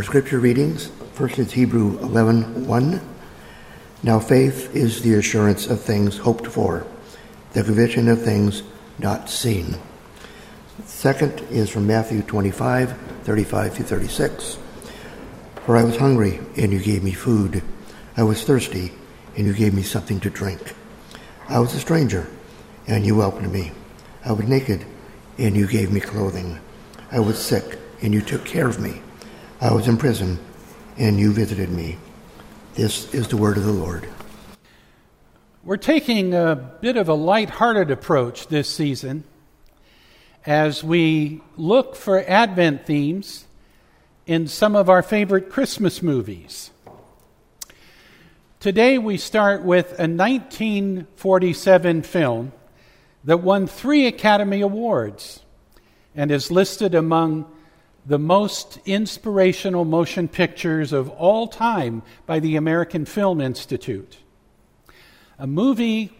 Our scripture readings, first is Hebrew 11 1. Now faith is the assurance of things hoped for, the conviction of things not seen. Second is from Matthew 25 35 through 36. For I was hungry, and you gave me food. I was thirsty, and you gave me something to drink. I was a stranger, and you welcomed me. I was naked, and you gave me clothing. I was sick, and you took care of me. I was in prison, and you visited me. This is the word of the Lord. We're taking a bit of a light-hearted approach this season as we look for Advent themes in some of our favorite Christmas movies. Today we start with a 1947 film that won three Academy Awards and is listed among the most inspirational motion pictures of all time by the American Film Institute. A movie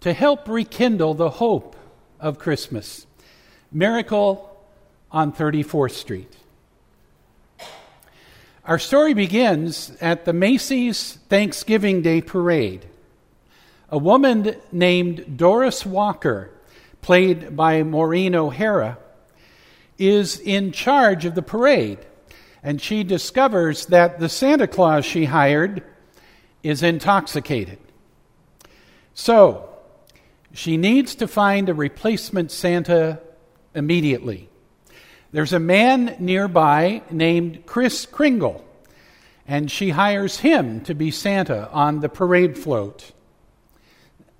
to help rekindle the hope of Christmas Miracle on 34th Street. Our story begins at the Macy's Thanksgiving Day Parade. A woman named Doris Walker, played by Maureen O'Hara, is in charge of the parade. And she discovers that the Santa Claus she hired is intoxicated. So, she needs to find a replacement Santa immediately. There's a man nearby named Kris Kringle, and she hires him to be Santa on the parade float.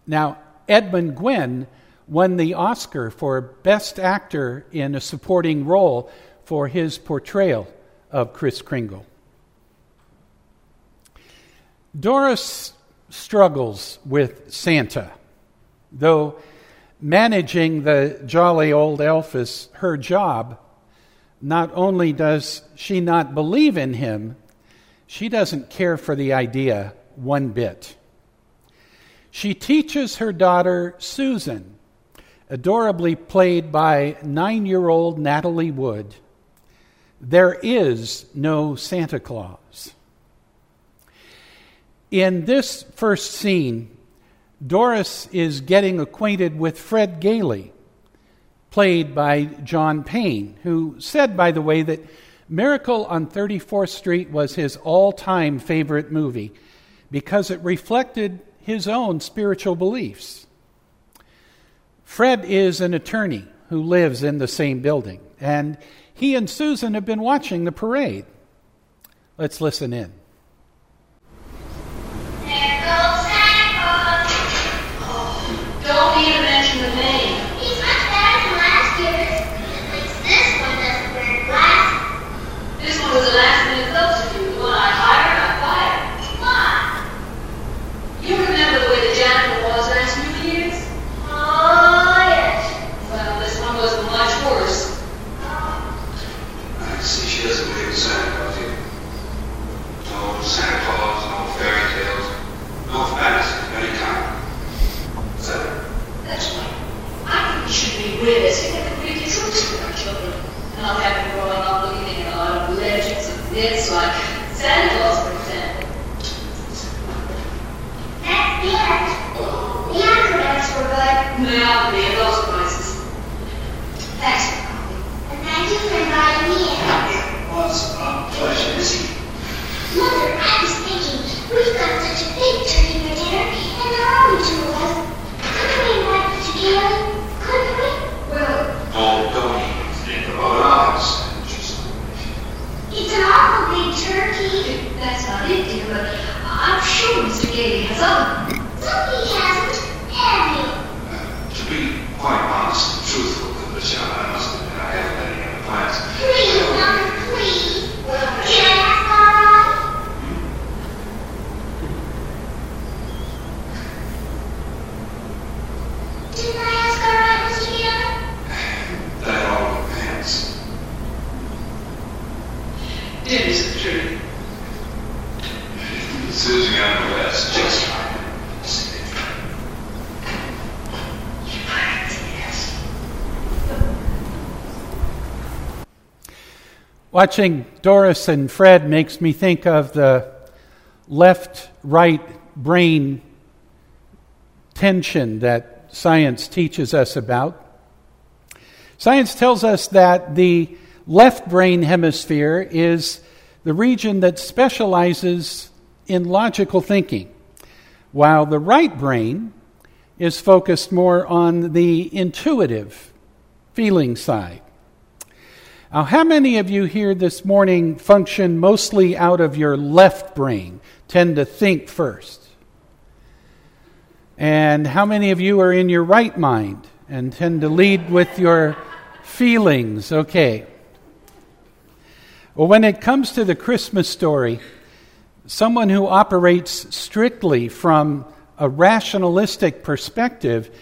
Now, Edmund Gwenn won the Oscar for Best Actor in a Supporting Role for his portrayal of Kris Kringle. Doris struggles with Santa, though managing the jolly old elf is her job. Not only does she not believe in him, she doesn't care for the idea one bit. She teaches her daughter, Susan, adorably played by nine year old Natalie Wood, there is no Santa Claus. In this first scene, Doris is getting acquainted with Fred Gailey, played by John Payne, who said, by the way, that Miracle on 34th Street was his all time favorite movie because it reflected his own spiritual beliefs. Fred is an attorney who lives in the same building, and he and Susan have been watching the parade. Let's listen in. Watching Doris and Fred makes me think of the left right brain tension that science teaches us about. Science tells us that the left brain hemisphere is the region that specializes in logical thinking, while the right brain is focused more on the intuitive feeling side. Now, how many of you here this morning function mostly out of your left brain, tend to think first? And how many of you are in your right mind and tend to lead with your feelings? Okay. Well, when it comes to the Christmas story, someone who operates strictly from a rationalistic perspective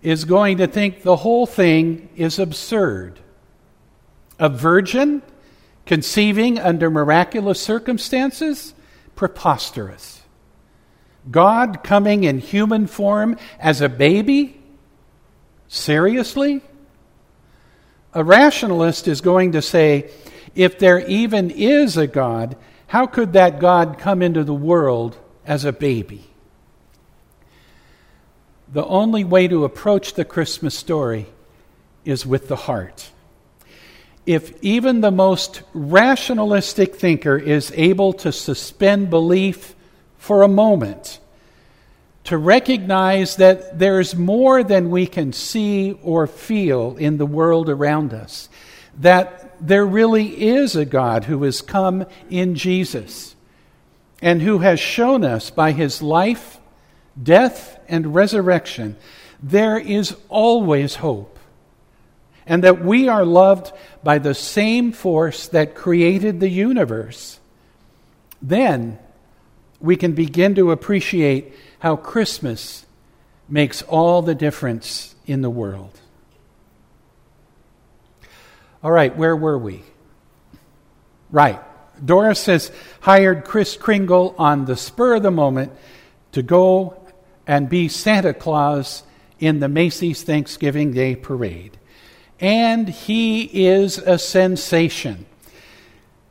is going to think the whole thing is absurd a virgin conceiving under miraculous circumstances? Preposterous. God coming in human form as a baby? Seriously? A rationalist is going to say if there even is a God, how could that God come into the world as a baby? The only way to approach the Christmas story is with the heart if even the most rationalistic thinker is able to suspend belief for a moment, to recognize that there's more than we can see or feel in the world around us, that there really is a God who has come in Jesus and who has shown us by his life, death, and resurrection there is always hope, and that we are loved by the same force that created the universe, then we can begin to appreciate how Christmas makes all the difference in the world. All right, where were we? Right. Doris has hired Kris Kringle on the spur of the moment to go and be Santa Claus in the Macy's Thanksgiving Day Parade. And he is a sensation.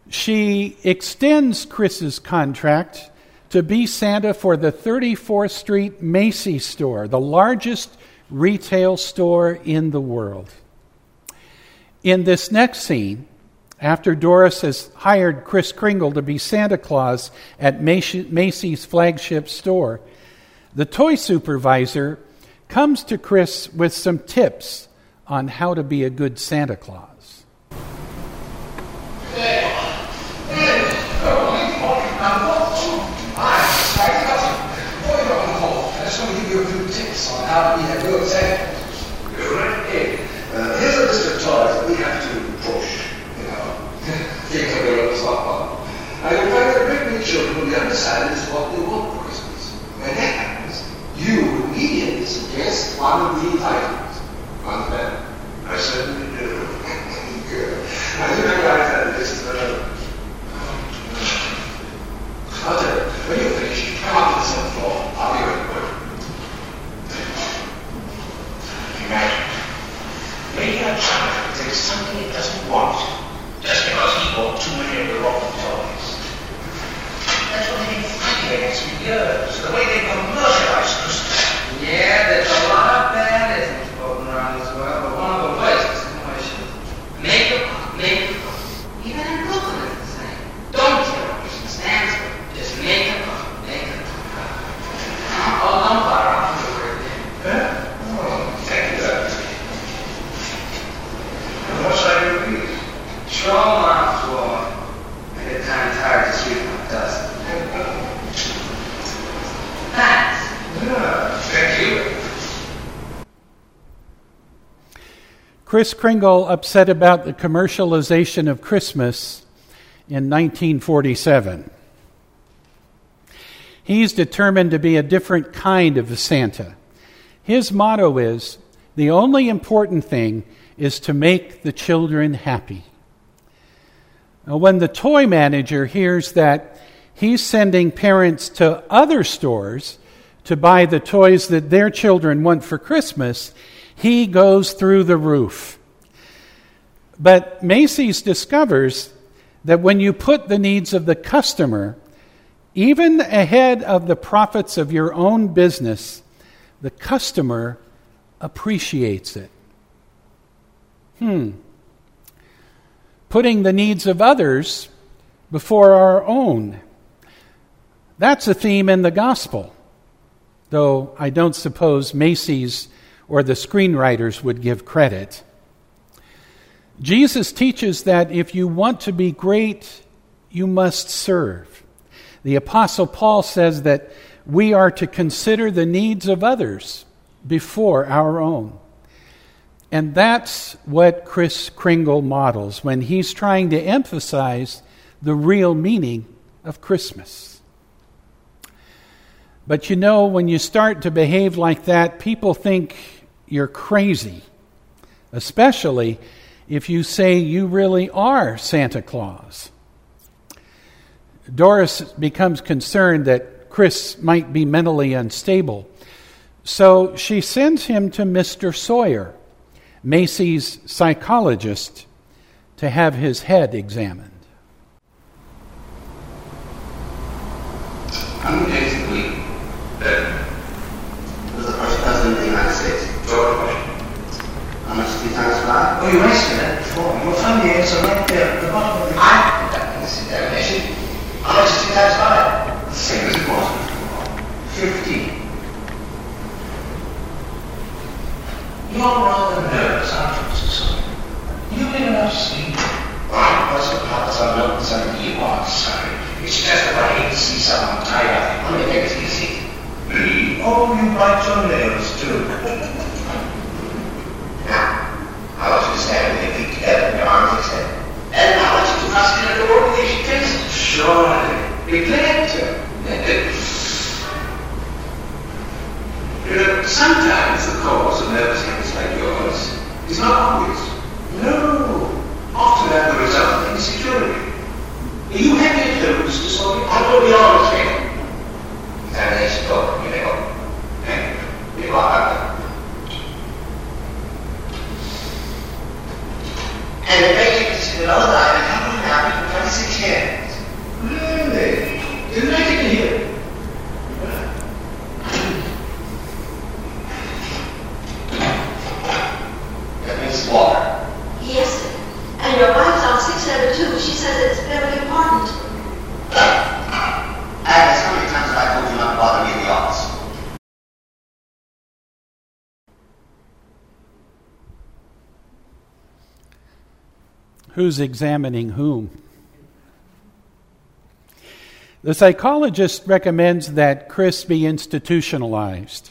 She extends Kris's contract to be Santa for the 34th Street Macy's store, the largest retail store in the world. In this next scene, after Doris has hired Kris Kringle to be Santa Claus at Macy's flagship store, the toy supervisor comes to Kris with some tips on how to be a good Santa Claus. how to be a good Santa. Right. Uh, here's a list of toys that we have to push, you know. Things are going to stop on. And you'll find that a great many children will be undecided as to what they want for Christmas. When that happens, you immediately suggest one of these items. Understand? I certainly do. Good. Now, you realize that this is a... I'll tell you, when you finish, come up to the seventh floor. I'll be ready for you. Imagine. Making a child take something it doesn't want just because he bought too many of the wrong toys. That's what they've been fighting against for years. The way they commercialize Christmas. Yeah, there's a lot of bad isms floating around as well, but one of the worst is commercials. Make a pop, make a pop. Even in Brooklyn it's the same. Don't care what Christmas stands for. Just make a pop, make a pop. Oh, don't bother, I'll do it right there. Huh? Oh, thank you, Dad. And what should I do with these? Throw them on the floor. I get kind of tired of sweeping up dust. Thanks. Yeah, thank you. Kris Kringle upset about the commercialization of Christmas in 1947. He's determined to be a different kind of a Santa. His motto is the only important thing is to make the children happy. Now, when the toy manager hears that he's sending parents to other stores to buy the toys that their children want for Christmas, he goes through the roof. But Macy's discovers that when you put the needs of the customer even ahead of the profits of your own business, the customer appreciates it. Hmm. Putting the needs of others before our own. That's a theme in the gospel, though I don't suppose Macy's or the screenwriters would give credit. Jesus teaches that if you want to be great, you must serve. The Apostle Paul says that we are to consider the needs of others before our own. And that's what Kris Kringle models when he's trying to emphasize the real meaning of Christmas. But you know, when you start to behave like that, people think you're crazy, especially if you say you really are Santa Claus. Doris becomes concerned that Kris might be mentally unstable. So she sends him to Mr. Sawyer, Macy's psychologist, to have his head examined. How times five? Oh, you asked me that before. You'll find the answer right there at the bottom of the I conducted this examination. How much is three times five? The same as it was before. Fifteen. You're rather nervous, aren't you, Mr. Sawyer? You get enough sleep. I wasn't because I'm not something you are, sorry. It's just that I hate to see someone tired. How many fingers do you see? Me? Oh, you bite your nails too. joy, be glad to. you know, sometimes the cause of nervous habits like yours is not obvious. No, often as the result of insecurity. Are you happy at home, Mr. Sawyer? Probably always been. And they stop, you know. And you are And the baby is still alive and happily married for 26 years. Really? Didn't I get to hear? That means water. Yes, sir. And your wife's on 672. She says it's very important. Agnes, how many times have I told you not to bother me in the office? Who's examining whom? The psychologist recommends that Kris be institutionalized,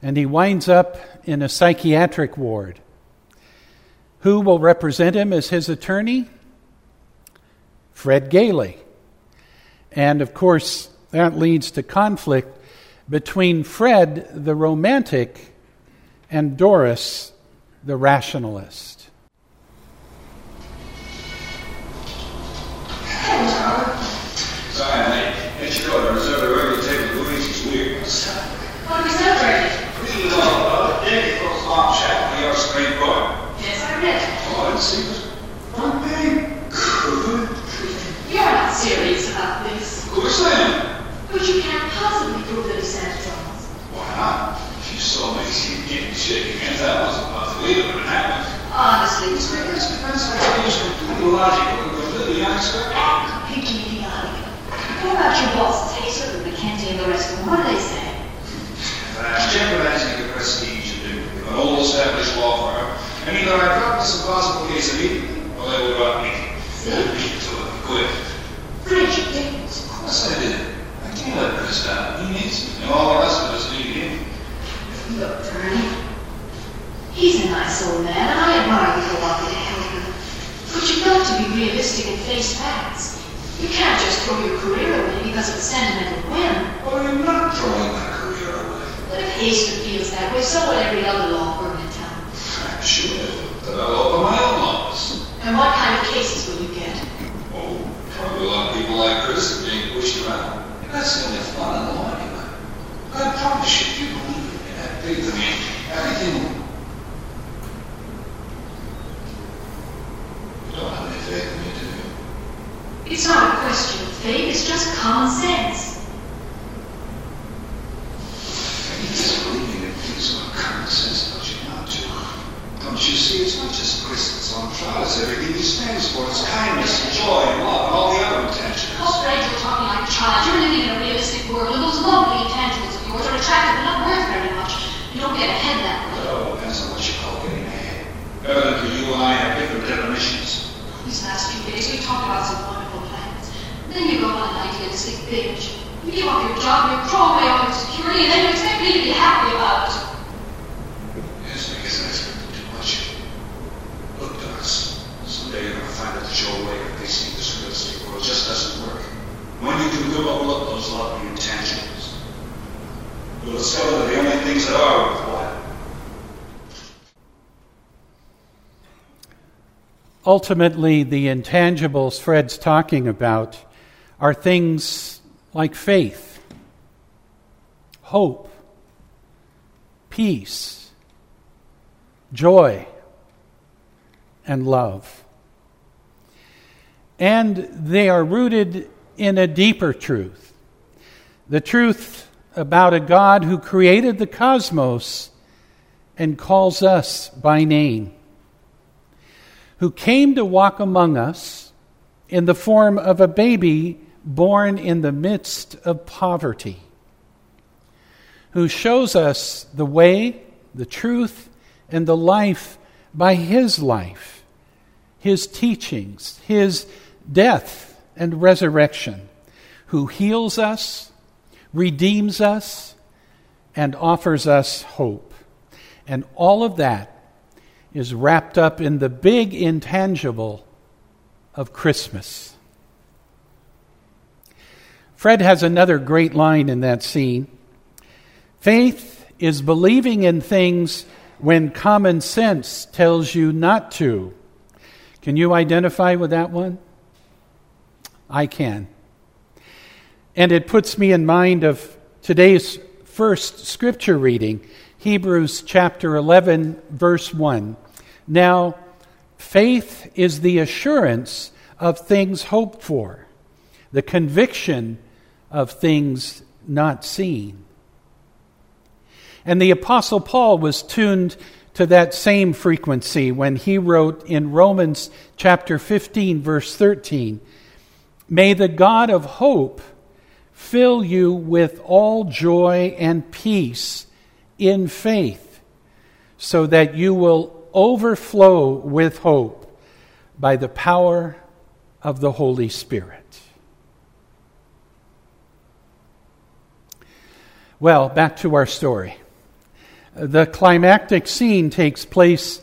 and he winds up in a psychiatric ward. Who will represent him as his attorney? Fred Gailey. And of course, that leads to conflict between Fred, the romantic, and Doris, the rationalist. Sorry, mate. It's your I reserved a regular table. It's weird. What are we celebrating? Really well, uh, Danny Crow's Court. Yes, I read. Oh, I didn't see this. Front page. Good. You're not serious about this. Of course I am. But you can't possibly prove that Santa Claus. Why not? You saw me getting shaking hands, I wasn't about to leave it it happened. Honestly, It's it's defensive. It's completely logical and completely unexpected. completely idiotic. What about your boss, Taser, and McKenzie, and the rest of them? What do they say? Uh, I'm jeopardizing the prestige of doing an old established law firm. And either I drop this impossible case immediately, or they will drop me. They'll beat it to it. Quit. Fred, you ridiculous. Of course I did. I can't let Kris down. He needs me. And all the rest of us need him. Look, Bernie. He's a nice old man, and I admire you for wanting to help him. But you've got to be realistic and face facts. You can't just throw your career away because of a sentimental whim. Well, I'm not throwing my career away. But if Haster feels that way, so would every other law firm in town. I'm sure that I'll open my own office. And what kind of cases will you get? Oh, probably a lot of people like Kris are being pushed around. And that's the only fun in law anyway. I promise you, if you believe in that faith in me, everything will... You don't have any faith in me, do you? It's not a question of faith, it's just common sense. It's believing in things with common sense, don't you not, too? Don't you see, it's not just Kris that's on trial, it's everything he stands for. It's kindness and joy and love and all the other intentions. Oh, Fred, you're talking like a child. You're living in a realistic world, and those lovely intangibles of yours are attractive but not worth very much. You don't get ahead that way. It all depends on what you call getting ahead. Evidently, you and I have different definitions. These last few days, we talked about some wonderful plans. Then you go on an idealistic binge. You give up your job, you throw away all your security, and then you expect me to be happy about it. Yes, I guess I expected too much. Look, Doris, someday you're going to find out that your way of facing this real estate world just doesn't work. When you can overlook those lovely intangibles, you'll discover that the only things that are worthwhile Ultimately, the intangibles Fred's talking about are things like faith, hope, peace, joy, and love. And they are rooted in a deeper truth the truth about a God who created the cosmos and calls us by name who came to walk among us in the form of a baby born in the midst of poverty, who shows us the way, the truth, and the life by his life, his teachings, his death and resurrection, who heals us, redeems us, and offers us hope. And all of that is wrapped up in the big intangible of Christmas. Fred has another great line in that scene. Faith is believing in things when common sense tells you not to. Can you identify with that one? I can. And it puts me in mind of today's first scripture reading, Hebrews chapter 11, verse 1. Now, faith is the assurance of things hoped for, the conviction of things not seen. And the Apostle Paul was tuned to that same frequency when he wrote in Romans chapter 15, verse 13 May the God of hope fill you with all joy and peace in faith, so that you will overflow with hope by the power of the Holy Spirit. Well, back to our story. The climactic scene takes place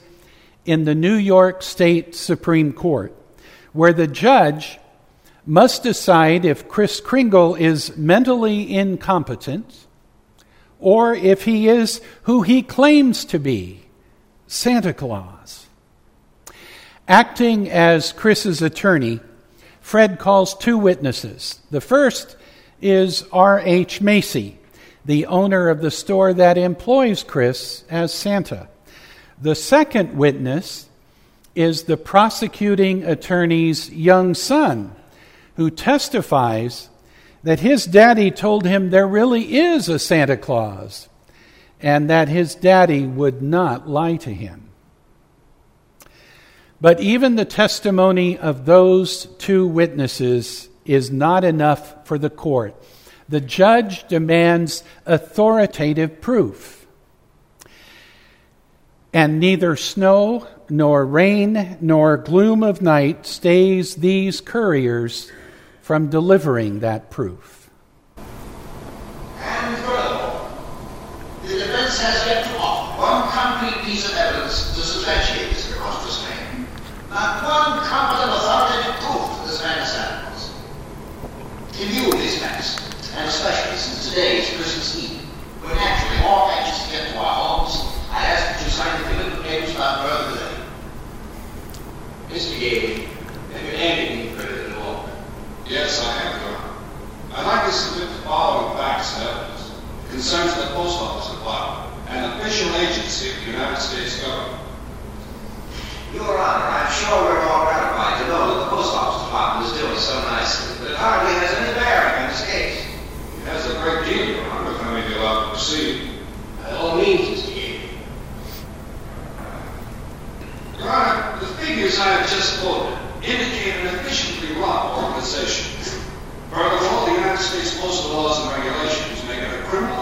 in the New York State Supreme Court, where the judge must decide if Kris Kringle is mentally incompetent or if he is who he claims to be Santa Claus. Acting as Kris's attorney, Fred calls two witnesses. The first is R.H. Macy, the owner of the store that employs Kris as Santa. The second witness is the prosecuting attorney's young son, who testifies that his daddy told him there really is a Santa Claus and that his daddy would not lie to him. But even the testimony of those two witnesses is not enough for the court the judge demands authoritative proof. And neither snow, nor rain, nor gloom of night stays these couriers from delivering that proof. And furthermore, the defense has yet to offer one concrete piece of evidence to substantiate this preposterous claim. Not one competent authoritative proof that this man is Santa Claus. In view of these facts, and especially since today is Christmas Eve. We're naturally all anxious to get to our homes. I asked that you sign the commitment papers without further delay. Mr. Gage, have you handed me credit at all? Yes, I have, Your Honor. I'd like to submit the following facts and evidence. Concerns the Post Office Department, an official agency of the United States government. Your Honor, I'm sure we're all gratified to know that the Post Office Department is doing so nicely, but it hardly has any bearing on this case. It has a great deal, Your Honor, if I may be allowed to proceed. By all means, Mr. Gage. Your Honor, the figures I have just quoted indicate an efficiently run organization. Furthermore, the United States postal laws and regulations make it a criminal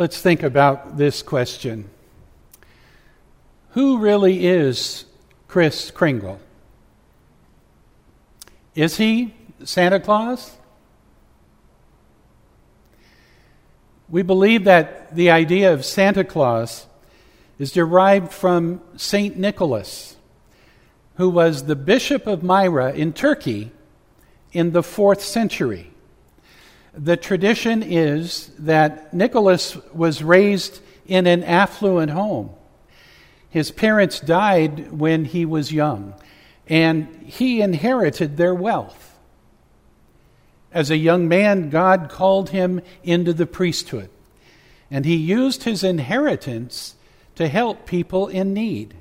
Let's think about this question Who really is Kris Kringle? Is he Santa Claus? We believe that the idea of Santa Claus is derived from St. Nicholas, who was the Bishop of Myra in Turkey in the fourth century. The tradition is that Nicholas was raised in an affluent home. His parents died when he was young, and he inherited their wealth. As a young man, God called him into the priesthood, and he used his inheritance to help people in need.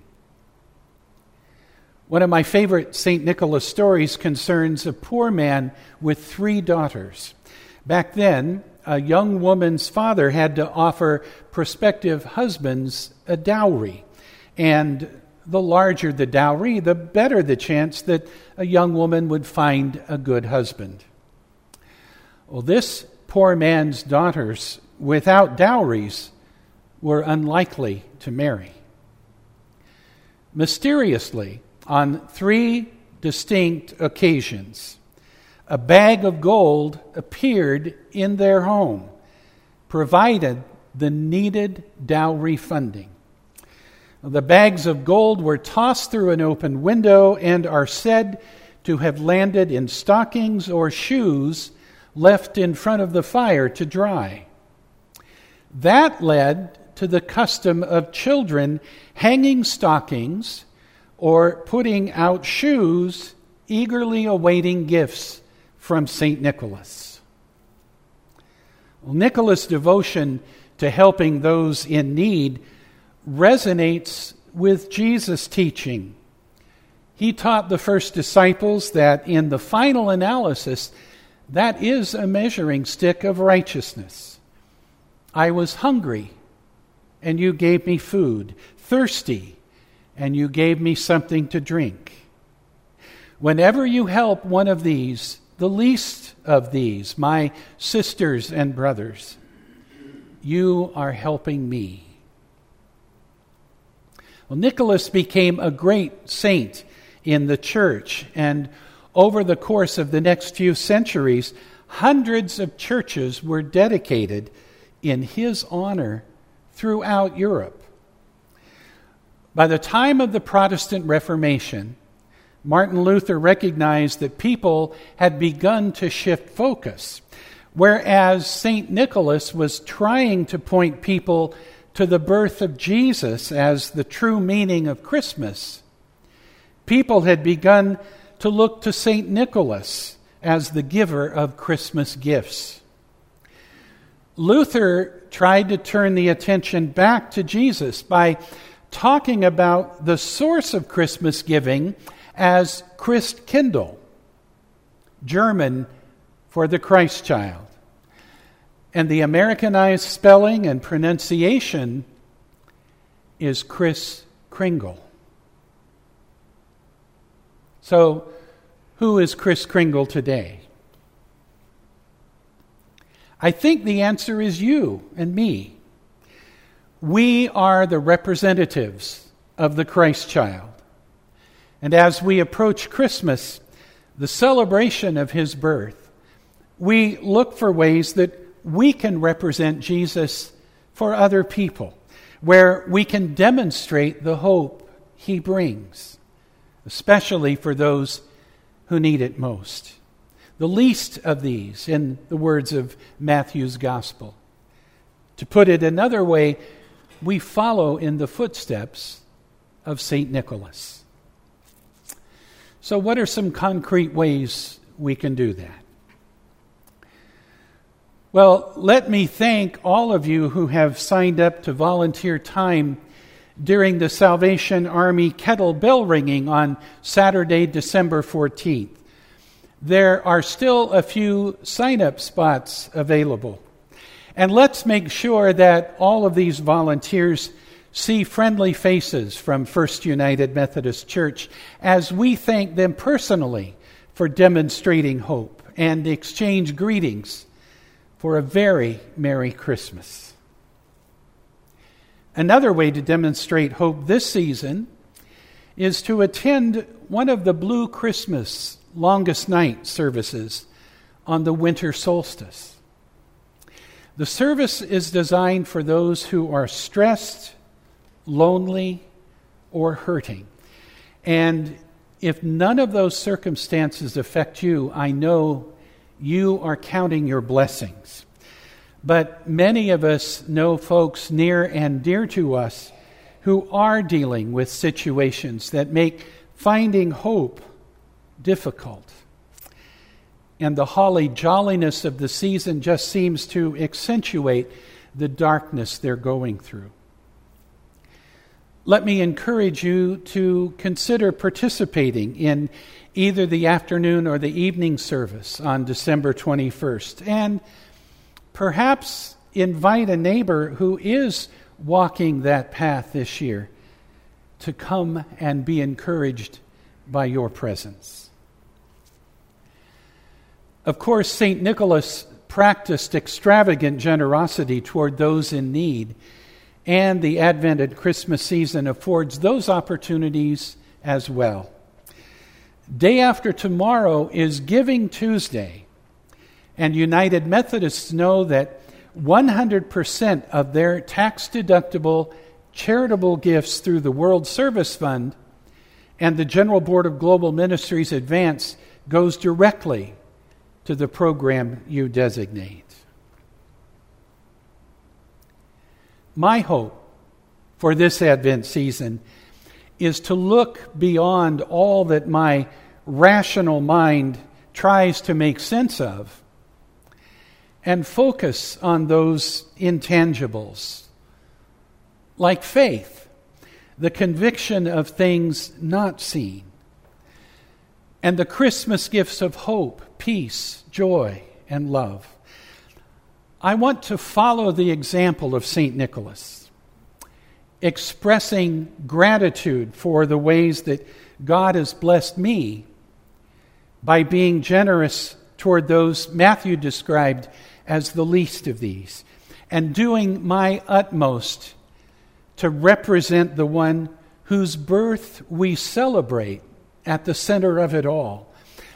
One of my favorite St. Nicholas stories concerns a poor man with three daughters. Back then, a young woman's father had to offer prospective husbands a dowry. And the larger the dowry, the better the chance that a young woman would find a good husband. Well, this poor man's daughters, without dowries, were unlikely to marry. Mysteriously, on three distinct occasions, a bag of gold appeared in their home, provided the needed dowry funding. The bags of gold were tossed through an open window and are said to have landed in stockings or shoes left in front of the fire to dry. That led to the custom of children hanging stockings or putting out shoes, eagerly awaiting gifts from St. Nicholas. Well, Nicholas' devotion to helping those in need resonates with Jesus' teaching. He taught the first disciples that in the final analysis, that is a measuring stick of righteousness. I was hungry, and you gave me food, thirsty, and you gave me something to drink. Whenever you help one of these, the least of these, my sisters and brothers, you are helping me. Well, Nicholas became a great saint in the church, and over the course of the next few centuries, hundreds of churches were dedicated in his honor throughout Europe. By the time of the Protestant Reformation, Martin Luther recognized that people had begun to shift focus. Whereas St. Nicholas was trying to point people to the birth of Jesus as the true meaning of Christmas, people had begun to look to St. Nicholas as the giver of Christmas gifts. Luther tried to turn the attention back to Jesus by talking about the source of Christmas giving as Christkindl, German for the Christ child. And the Americanized spelling and pronunciation is Kris Kringle. So, who is Kris Kringle today? I think the answer is you and me. We are the representatives of the Christ child. And as we approach Christmas, the celebration of his birth, we look for ways that we can represent Jesus for other people, where we can demonstrate the hope he brings, especially for those who need it most. The least of these, in the words of Matthew's gospel. To put it another way, we follow in the footsteps of St. Nicholas. So, what are some concrete ways we can do that? Well, let me thank all of you who have signed up to volunteer time during the Salvation Army kettle bell ringing on Saturday, December 14th. There are still a few sign up spots available. And let's make sure that all of these volunteers see friendly faces from First United Methodist Church as we thank them personally for demonstrating hope and exchange greetings for a very Merry Christmas. Another way to demonstrate hope this season is to attend one of the Blue Christmas longest night services on the winter solstice. The service is designed for those who are stressed, lonely, or hurting. And if none of those circumstances affect you, I know you are counting your blessings. But many of us know folks near and dear to us who are dealing with situations that make finding hope difficult. And the holly jolliness of the season just seems to accentuate the darkness they're going through. Let me encourage you to consider participating in either the afternoon or the evening service on December 21st. And perhaps invite a neighbor who is walking that path this year to come and be encouraged by your presence. Of course, St. Nicholas practiced extravagant generosity toward those in need, and the Advent and Christmas season affords those opportunities as well. Day after tomorrow is Giving Tuesday, and United Methodists know that 100% of their tax deductible charitable gifts through the World Service Fund and the General Board of Global Ministries advance goes directly to the program you designate. My hope for this Advent season is to look beyond all that my rational mind tries to make sense of and focus on those intangibles, like faith, the conviction of things not seen, and the Christmas gifts of hope, peace, joy, and love. I want to follow the example of St. Nicholas expressing gratitude for the ways that God has blessed me by being generous toward those Matthew described as the least of these, and doing my utmost to represent the one whose birth we celebrate at the center of it all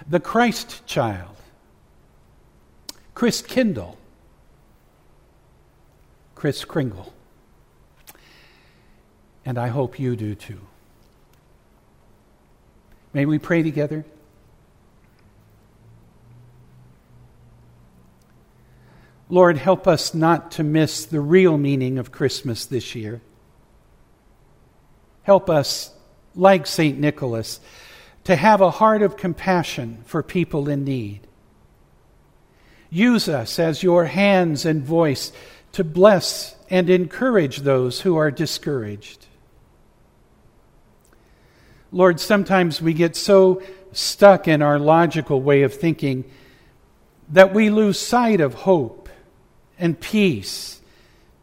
the Christ child, Christkindl, Kris Kringle and I hope you do too. May we pray together? Lord, help us not to miss the real meaning of Christmas this year. Help us, like St. Nicholas, to have a heart of compassion for people in need. Use us as your hands and voice to bless and encourage those who are discouraged. Lord, sometimes we get so stuck in our logical way of thinking that we lose sight of hope and peace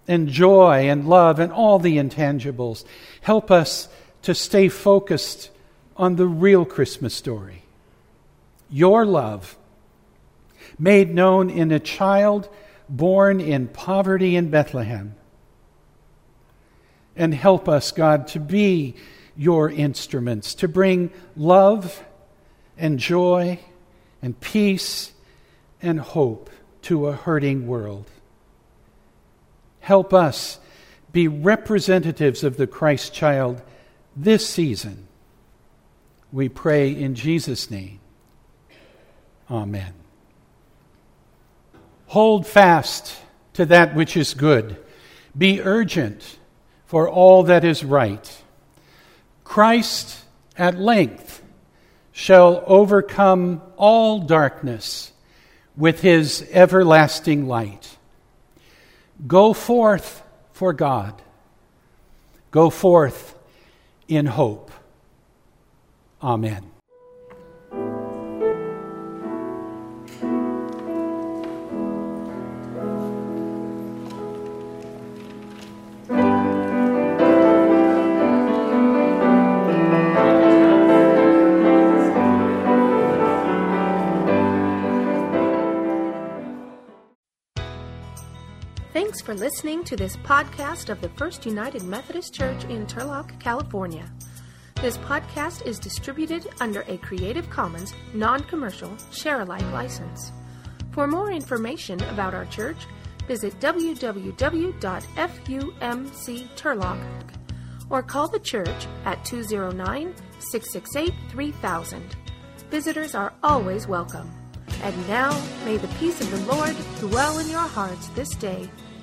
and joy and love and all the intangibles. Help us to stay focused on the real Christmas story. Your love, made known in a child born in poverty in Bethlehem. And help us, God, to be your instruments to bring love and joy and peace and hope to a hurting world. Help us be representatives of the Christ child this season. We pray in Jesus' name. Amen. Hold fast to that which is good. Be urgent for all that is right. Christ at length shall overcome all darkness with his everlasting light. Go forth for God. Go forth in hope. Amen. Listening to this podcast of the First United Methodist Church in Turlock, California. This podcast is distributed under a Creative Commons non commercial share alike license. For more information about our church, visit www.fumcturlock or call the church at 209 668 3000. Visitors are always welcome. And now, may the peace of the Lord dwell in your hearts this day,